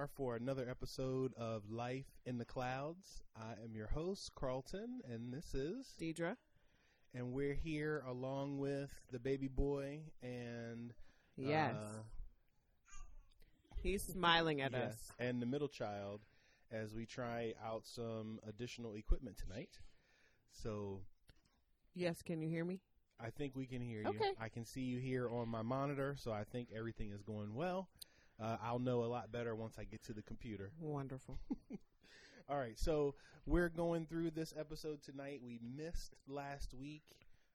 Are for another episode of Life in the Clouds. I am your host, Carlton, and this is Deidre. And we're here along with the baby boy and Yes. uh, He's smiling at yes, us. and the middle child as we try out some additional equipment tonight. So Yes, can you hear me? I think we can hear you. Okay. I can see you here on my monitor, so I think everything is going well. Uh, I'll know a lot better once I get to the computer. Wonderful. All right, so we're going through this episode tonight. We missed last week,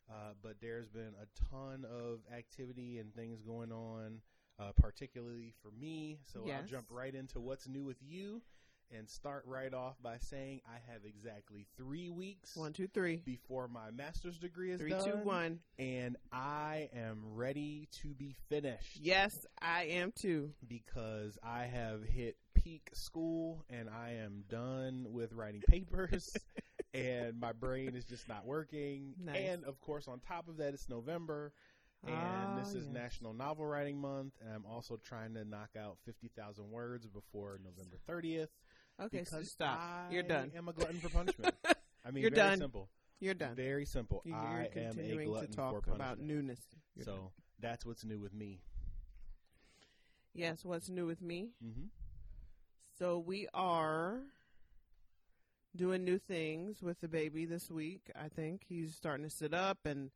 uh, but there's been a ton of activity and things going on, uh, particularly for me. So I'll jump right into what's new with you and start right off by saying I have exactly three weeks One, two, three. before my master's degree is Three, done, two, one. and I am ready to be finished Yes, I am too. because I have hit peak school and I am done with writing papers and my brain is just not working. Nice. And of course, on top of that, it's November and Ah, this is yes. National Novel Writing Month. And I'm also trying to knock out 50,000 words before November 30th. Okay, so stop. I You're done. I am a glutton for punishment. I mean, You're very done. simple. You're done. Very simple. You- You're I am a continuing glutton to talk for punishment. about newness. You're so done. that's what's new with me. yes, what's new with me? hmm So we are doing new things with the baby this week. I think he's starting to sit up and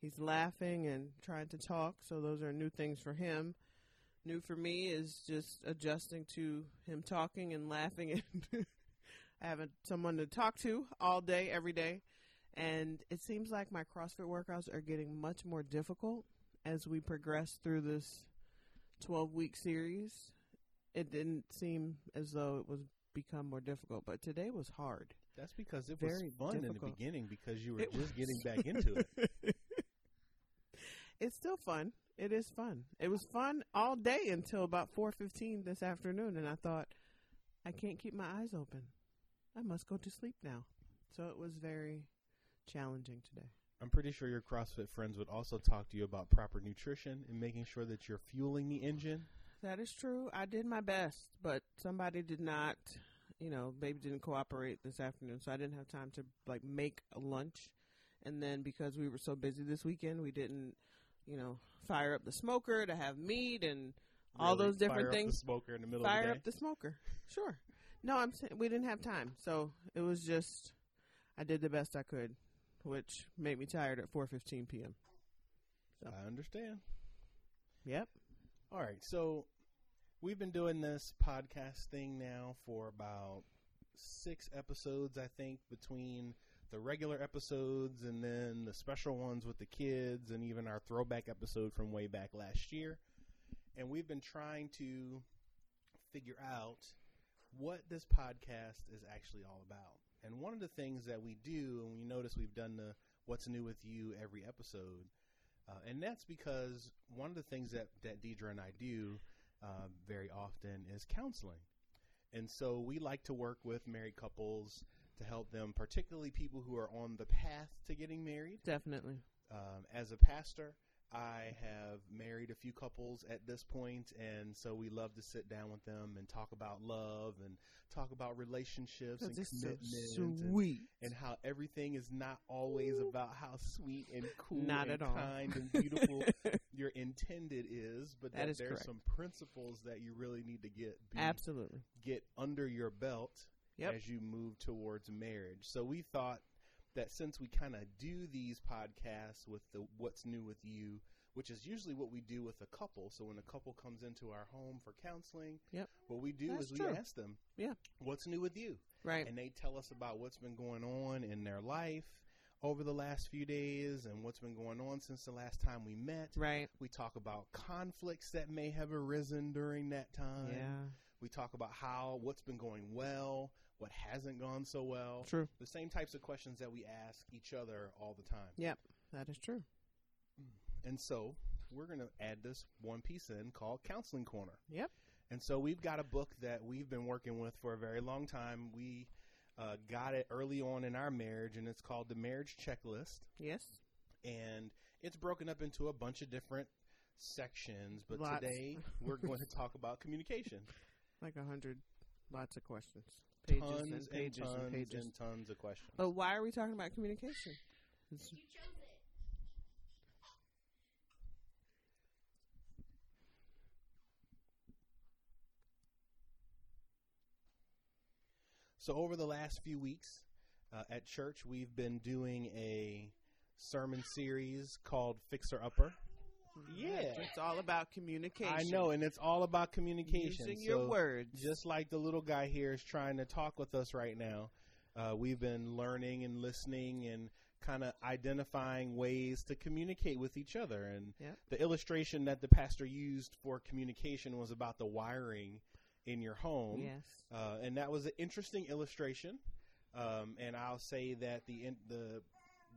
he's laughing and trying to talk. So those are new things for him. New for me is just adjusting to him talking and laughing and having someone to talk to all day, every day. And it seems like my CrossFit workouts are getting much more difficult as we progress through this 12 week series it didn't seem as though it was become more difficult, but today was hard. That's because it was Very was fun in the beginning because you were It just was. getting back into it. it's still fun. It is fun. It was fun all day until about 4:15 this afternoon and I thought I can't keep my eyes open. I must go to sleep now. So it was very challenging today. I'm pretty sure your CrossFit friends would also talk to you about proper nutrition and making sure that you're fueling the engine. That is true. I did my best, but somebody did not, you know, baby didn't cooperate this afternoon, so I didn't have time to like make a lunch. And then because we were so busy this weekend, we didn't, you know, fire up the smoker to have meat and all Really those different fire up things. the smoker in the middle fire of the up the smoker. Sure. No, I'm saying we didn't have time, so it was just I did the best I could, which made me tired at 4:15 p.m. day. I understand. Yep. All right, so we've been doing this podcast thing now for about six episodes, I think, between the regular episodes and then the special ones with the kids and even our throwback episode from way back last year. And we've been trying to figure out what this podcast is actually all about. And one of the things that we do, and we notice we've done the What's New with You every episode, uh, and that's because one of the things that, that Deidre and I do uh, very often is counseling. And so we like to work with married couples to help them, particularly people who are on the path to getting married. Definitely. Um, as a pastor, I have married a few couples at this point, and so we love to sit down with them and talk about love and talk about relationships and it's so commitment and, and how everything is not always about how sweet and cool Not and at all. kind and beautiful your intended is, but that, That is there's correct. some principles that you really need to get be, Absolutely. get under your belt Yep. as you move towards marriage. So we thought that since we kind of do these podcasts with the what's new with you, which is usually what we do with a couple. So when a couple comes into our home for counseling, Yep. what we do That's is we ask them, Yeah. what's new with you? Right. and they tell us about what's been going on in their life over the last few days and what's been going on since the last time we met. right. We talk about conflicts that may have arisen during that time. Yeah. We talk about how what's been going well, what hasn't gone so well. True. The same types of questions that we ask each other all the time. Yep. That is true. And so we're going to add this one piece in called Counseling Corner. Yep. And so we've got a book that we've been working with for a very long time. We uh, got it early on in our marriage, and it's called the Marriage Checklist. Yes. And it's broken up into a bunch of different sections. But Lots. today we're going to talk about communication. Like a hundred, lots of questions, pages tons and pages and tons and pages. and tons of questions. But why are we talking about communication? It's- You chose it. So over the last few weeks uh, at church, we've been doing a sermon series called Fixer Upper. Yeah. it's all about communication. I know, and it's all about communication. using your words. Just like the little guy here is trying to talk with us right now, uh, we've been learning and listening and kind of identifying ways to communicate with each other. And Yep. the illustration that the pastor used for communication was about the wiring in your home. yes, Uh, and that was an interesting illustration. Um, and I'll say that the in, the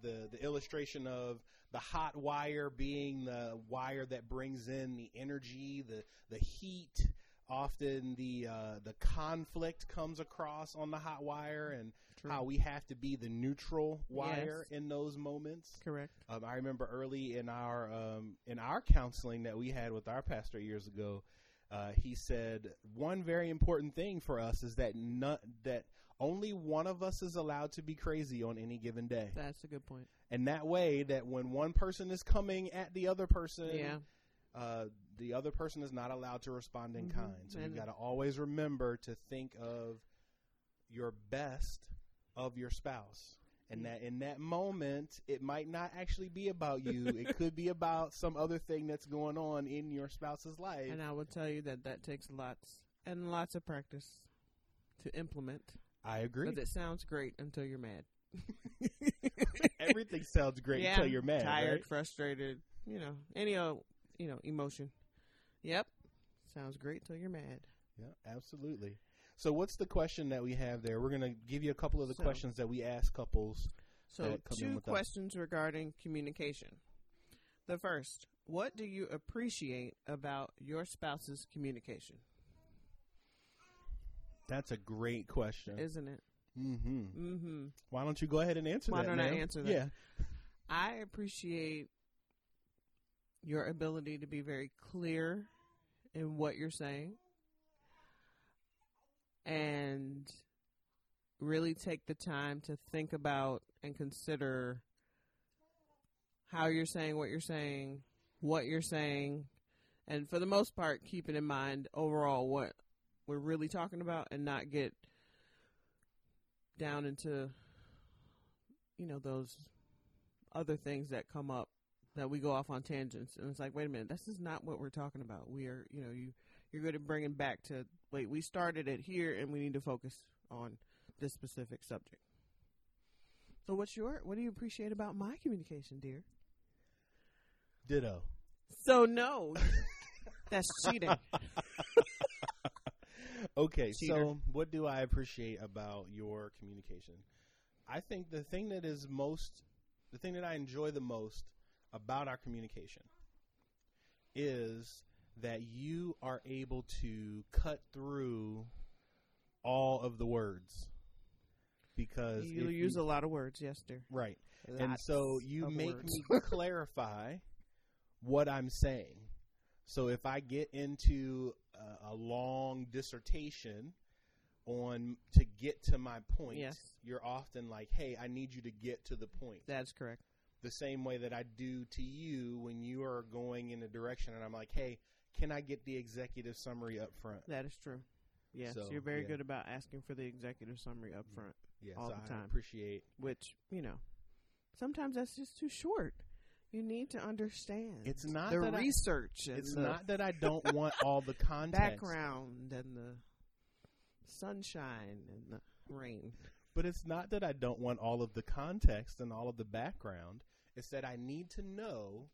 the the illustration of the hot wire being the wire that brings in the energy, the the heat. Often the uh, the conflict comes across on the hot wire, and True. how we have to be the neutral wire Yes. in those moments. correct. Um, I remember early in our um, in our counseling that we had with our pastor years ago, uh, he said one very important thing for us is that not, that only one of us is allowed to be crazy on any given day, That's a good point. And that way that when one person is coming at the other person, Yeah, uh, the other person is not allowed to respond in Mhm. kind. So you got to always remember to think of your best of your spouse. And that in that moment, it might not actually be about you. it could be about some other thing that's going on in your spouse's life. and I will tell you that that takes lots and lots of practice to implement. I agree. Because it sounds great until you're mad. Everything sounds great yeah, until you're mad. tired, right? frustrated. You know, any old, you know, emotion. Yep, sounds great till you're mad. Yeah, absolutely. So, what's the question that we have there? We're going to give you a couple of the So- questions that we ask couples. So, that come in two with us. questions regarding communication. The first, what do you appreciate about your spouse's communication? That's a great question. Isn't it? Mm-hmm. Mm-hmm. Why don't you go ahead and answer Why that? don't I answer that? Yeah. I appreciate your ability to be very clear in what you're saying and really take the time to think about and consider how you're saying what you're saying, what you're saying, and for the most part, keeping in mind overall what we're really talking about and not get down into, you know, those other things that come up that we go off on tangents. And it's like wait a minute this is not what we're talking about. We are you know you you're good at bringing back to wait we started it here and we need to focus on this specific subject. So what's your what do you appreciate about my communication dear? Ditto. so no. That's cheating okay, Cheater. so what do I appreciate about your communication? I think the thing that is most, the thing that I enjoy the most about our communication is that you are able to cut through all of the words because you use a lot of words yes dear right and so you make words. me clarify what I'm saying. So if I get into a, a long dissertation on to get to my point, Yes. you're often like, "Hey, I need you to get to the point." that's correct the same way that I do to you when you are going in a direction, and I'm like, "Hey, can I get the executive summary up front?" that is true yes So, you're very yeah. good about asking for the executive summary up mm. front Yes, All the I time. appreciate. which you know sometimes that's just too short. You need to understand. It's not the that I- research. and It's the not that I don't want all the context. background and the sunshine and the rain. But it's not that I don't want all of the context and all of the background. It's that I need to know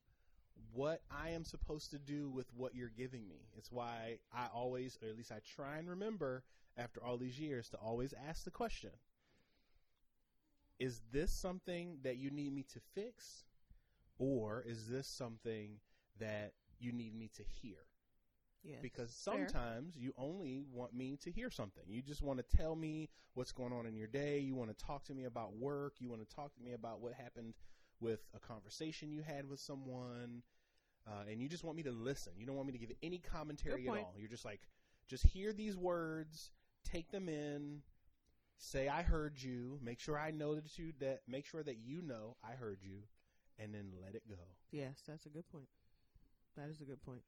what I am supposed to do with what you're giving me. It's why I always, or at least I try and remember after all these years, to always ask the question Is this something that you need me to fix? Or is this something that you need me to hear? Yes, because fair. sometimes you only want me to hear something. You just want to tell me what's going on in your day. You want to talk to me about work. You want to talk to me about what happened with a conversation you had with someone. Uh, and you just want me to listen. You don't want me to give any commentary at all. You're just like, Just hear these words, take them in, say I heard you, make sure I know that you that make sure that you know I heard you, and then let it go. Yes, that's a good point. That is a good point.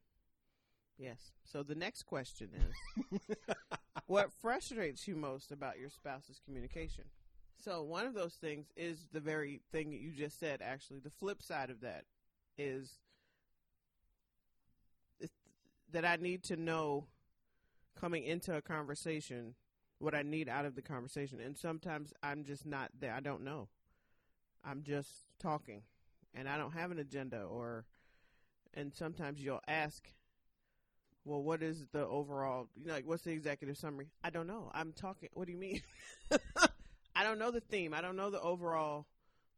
Yes. So the next question is what frustrates you most about your spouse's communication? So one of those things is the very thing that you just said actually. The flip side of that is is that I need to know coming into a conversation what I need out of the conversation. And sometimes I'm just not there. I don't know. I'm just talking and I don't have an agenda or and sometimes you'll ask well what is the overall you know like what's the executive summary? I don't know. I'm talking what do you mean? I don't know the theme. I don't know the overall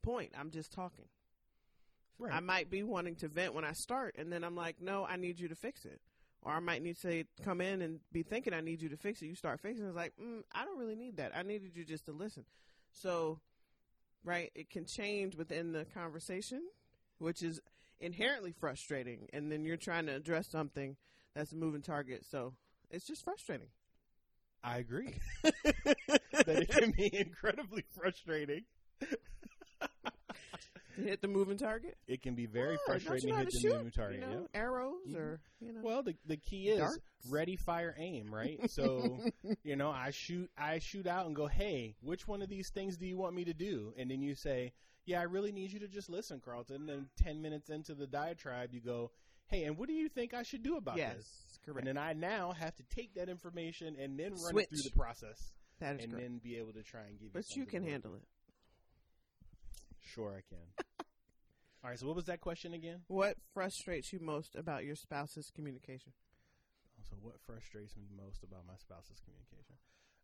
point. I'm just talking. Right. i might be wanting to vent when i start and then i'm like no i need you to fix it. Or i might need to say come in and be thinking i need you to fix it. You start fixing it. It's like mm, i don't really need that. I needed you just to listen. So right it can change within the conversation which is inherently frustrating. And then you're trying to address something that's a moving target. So it's just frustrating. I agree. That it can be incredibly frustrating. To hit the moving target It can be very Oh, frustrating to hit to the shoot? moving target. you know, yeah. arrows Mhm. or you know Well, the the key is Darts? ready, fire, aim, right? So you know, I shoot, I shoot out and go, hey, which one of these things do you want me to do? And then you say, yeah, I really need you to just listen, Carlton. And then ten minutes into the diatribe, you go, hey, and what do you think I should do about yes this? correct And then I now have to take that information and then run it through the process that is and correct then be able to try and give you. but you can handle it Sure, I can. All right. So what was that question again? what frustrates you most about your spouse's communication So what frustrates me most about my spouse's communication?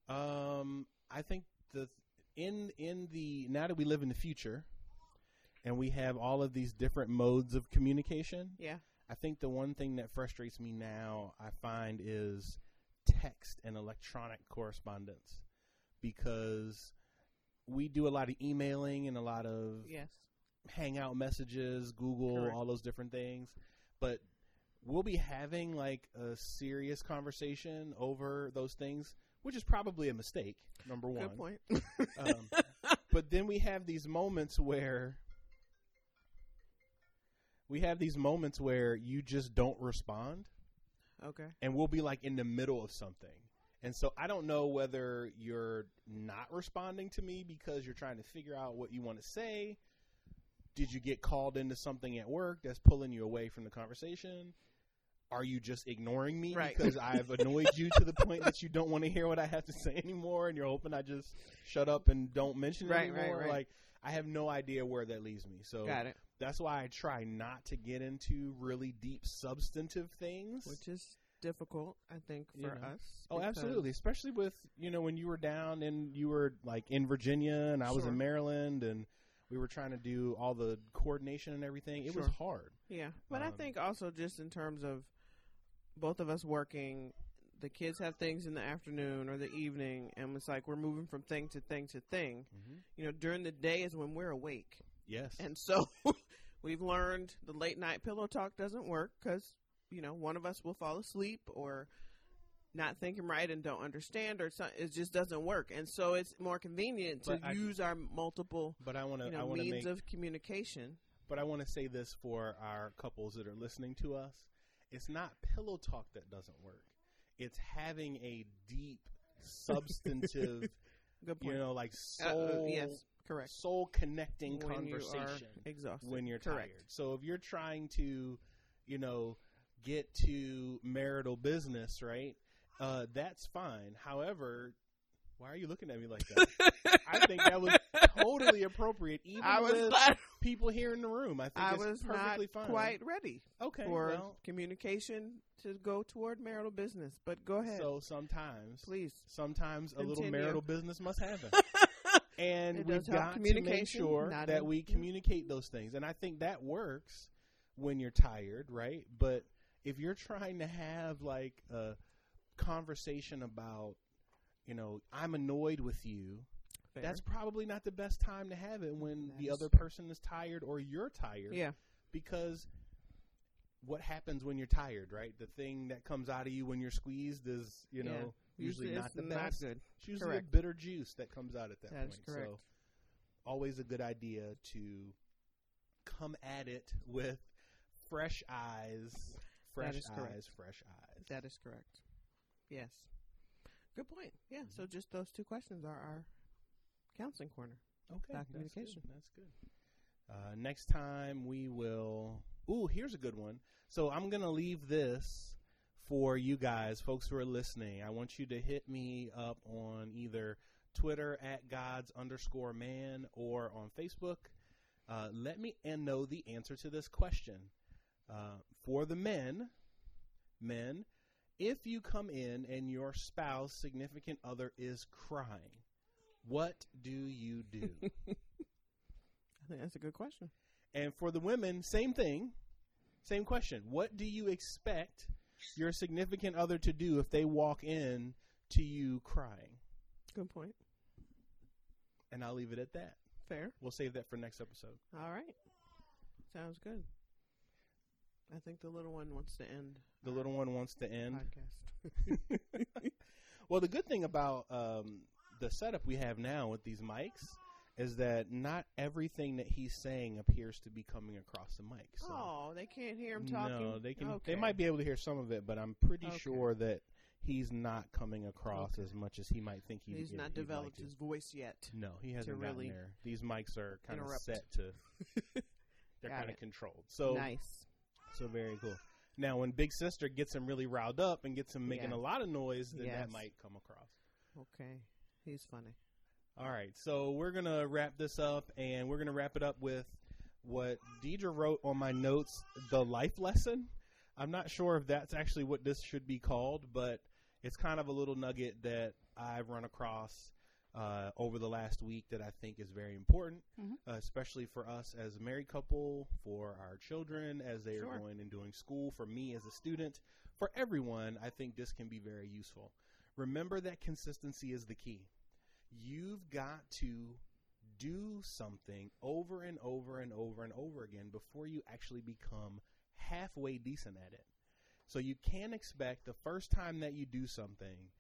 Um, I think the in in the now that we live in the future, and we have all of these different modes of communication. yeah I think the one thing that frustrates me now, I find, is text and electronic correspondence, because we do a lot of emailing and a lot of yes Hangout messages, Google, Correct. all those different things. But we'll be having like a serious conversation over those things, which is probably a mistake. Number one. good point Um, but then we have these moments where we have these moments where you just don't respond, okay and we'll be like in the middle of something. And so I don't know whether you're not responding to me because you're trying to figure out what you want to say. Did you get called into something at work that's pulling you away from the conversation? Are you just ignoring me Right. because I've annoyed you to the point that you don't want to hear what I have to say anymore and you're hoping I just shut up and don't mention it Right, right, anymore? right. Like I have no idea where that leaves me. So got it that's why I try not to get into really deep substantive things. which is difficult i think You for know. us Oh, absolutely. Especially with you know when you were down and you were like in Virginia and I was in Maryland and we were trying to do all the coordination and everything. It was hard. Yeah, but I Um, think also just in terms of both of us working, the kids have things in the afternoon or the evening, and it's like we're moving from thing to thing to thing. You know, during the day is when we're awake, Yes. and so we've learned the late night pillow talk doesn't work because you know one of us will fall asleep or not thinking right and don't understand or it just doesn't work and so it's more convenient to I- use our multiple but I want to you know means make of communication but I want to say this for our couples that are listening to us. It's not pillow talk that doesn't work. It's having a deep substantive, you know, like Uh, uh, soul yes correct soul connecting when conversation. exhausted. when you're Correct. tired. So if you're trying to, you know, get to marital business, right? Uh, that's fine. However, why are you looking at me like that? I think that was totally appropriate, even I was with not, people here in the room. I think I was perfectly not fine. quite ready okay. for well, communication to go toward marital business. But go ahead, so sometimes, please. sometimes a little marital business must happen. and It we've got to make sure that in- we communicate those things and i think that works when you're tired right but if you're trying to have like a conversation about you know i'm annoyed with you Fair. that's probably not the best time to have it when That the other fair. person is tired or you're tired yeah, because what happens when you're tired, right? The thing that comes out of you when you're squeezed is, you Yeah. know, usually, not the not best. good. It's usually Correct. a bitter juice that comes out at that, That point. correct. So always a good idea to come at it with fresh eyes, fresh is correct. eyes, fresh eyes. That is correct. Yes. Good point. Yeah. Mm-hmm. So just those two questions are our counseling corner. okay. Back That's communication. good. That's good. Uh, next time we will. Ooh, here's a good one. So I'm gonna leave this for you guys, folks who are listening. I want you to hit me up on either Twitter at God's underscore man or on Facebook. Uh, let me and know the answer to this question. Uh, for the men, men, if you come in and your spouse, significant other, is crying, what do you do? I think that's a good question. And for the women, same thing. Same question. What do you expect your significant other to do if they walk in to you crying? Good point. And I'll leave it at that. Fair. We'll save that for next episode. All right. Sounds good. I think the little one wants to end The little one wants to end. podcast. well, the good thing about um, the setup we have now with these mics is that not everything that he's saying appears to be coming across the mic. So. oh, they can't hear him talking. No, they can. Okay. They might be able to hear some of it, but I'm pretty Okay. sure that he's not coming across Okay. as much as he might think he. Is. He's not developed his voice yet. No, he hasn't gotten really there. These mics are kind of set to. they're kind of controlled. So nice. So very cool. Now, when Big Sister gets him really riled up and gets him making Yeah. a lot of noise, then Yes. that might come across. Okay. He's funny. All right, so we're gonna wrap this up, and we're gonna wrap it up with what Deidre wrote on my notes: the life lesson. I'm not sure if that's actually what this should be called, but it's kind of a little nugget that I've run across uh, over the last week that I think is very important, Mhm. uh, especially for us as a married couple, for our children as they Sure. are going and doing school, for me as a student, for everyone. I think this can be very useful. Remember that consistency is the key. You've got to do something over and over and over and over again before you actually become halfway decent at it. So you can't expect the first time that you do something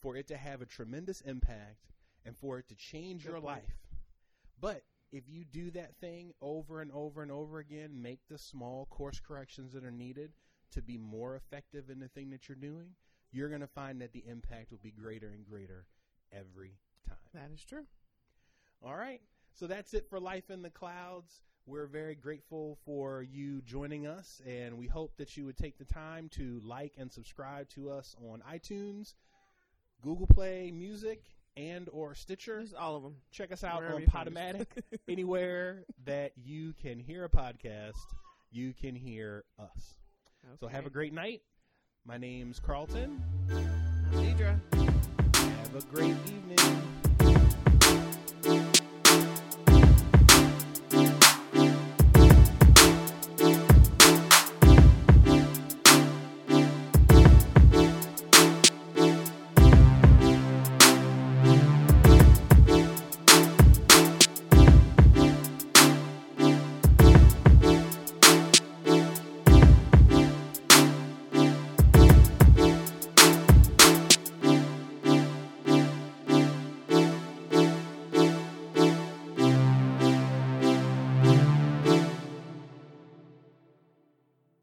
for it to have a tremendous impact and for it to change Good your point. life. But if you do that thing over and over and over again, make the small course corrections that are needed to be more effective in the thing that you're doing, you're going to find that the impact will be greater and greater every time. That is true. All right. So that's it for Life in the Clouds. We're very grateful for you joining us, and we hope that you would take the time to like and subscribe to us on iTunes, Google Play Music, and or Stitcher. Just all of them. Check us out Wherever on you find us. Podomatic. Anywhere that you can hear a podcast, you can hear us. So have a great night. My name's Carlton. I'm Deidre. Have a great evening.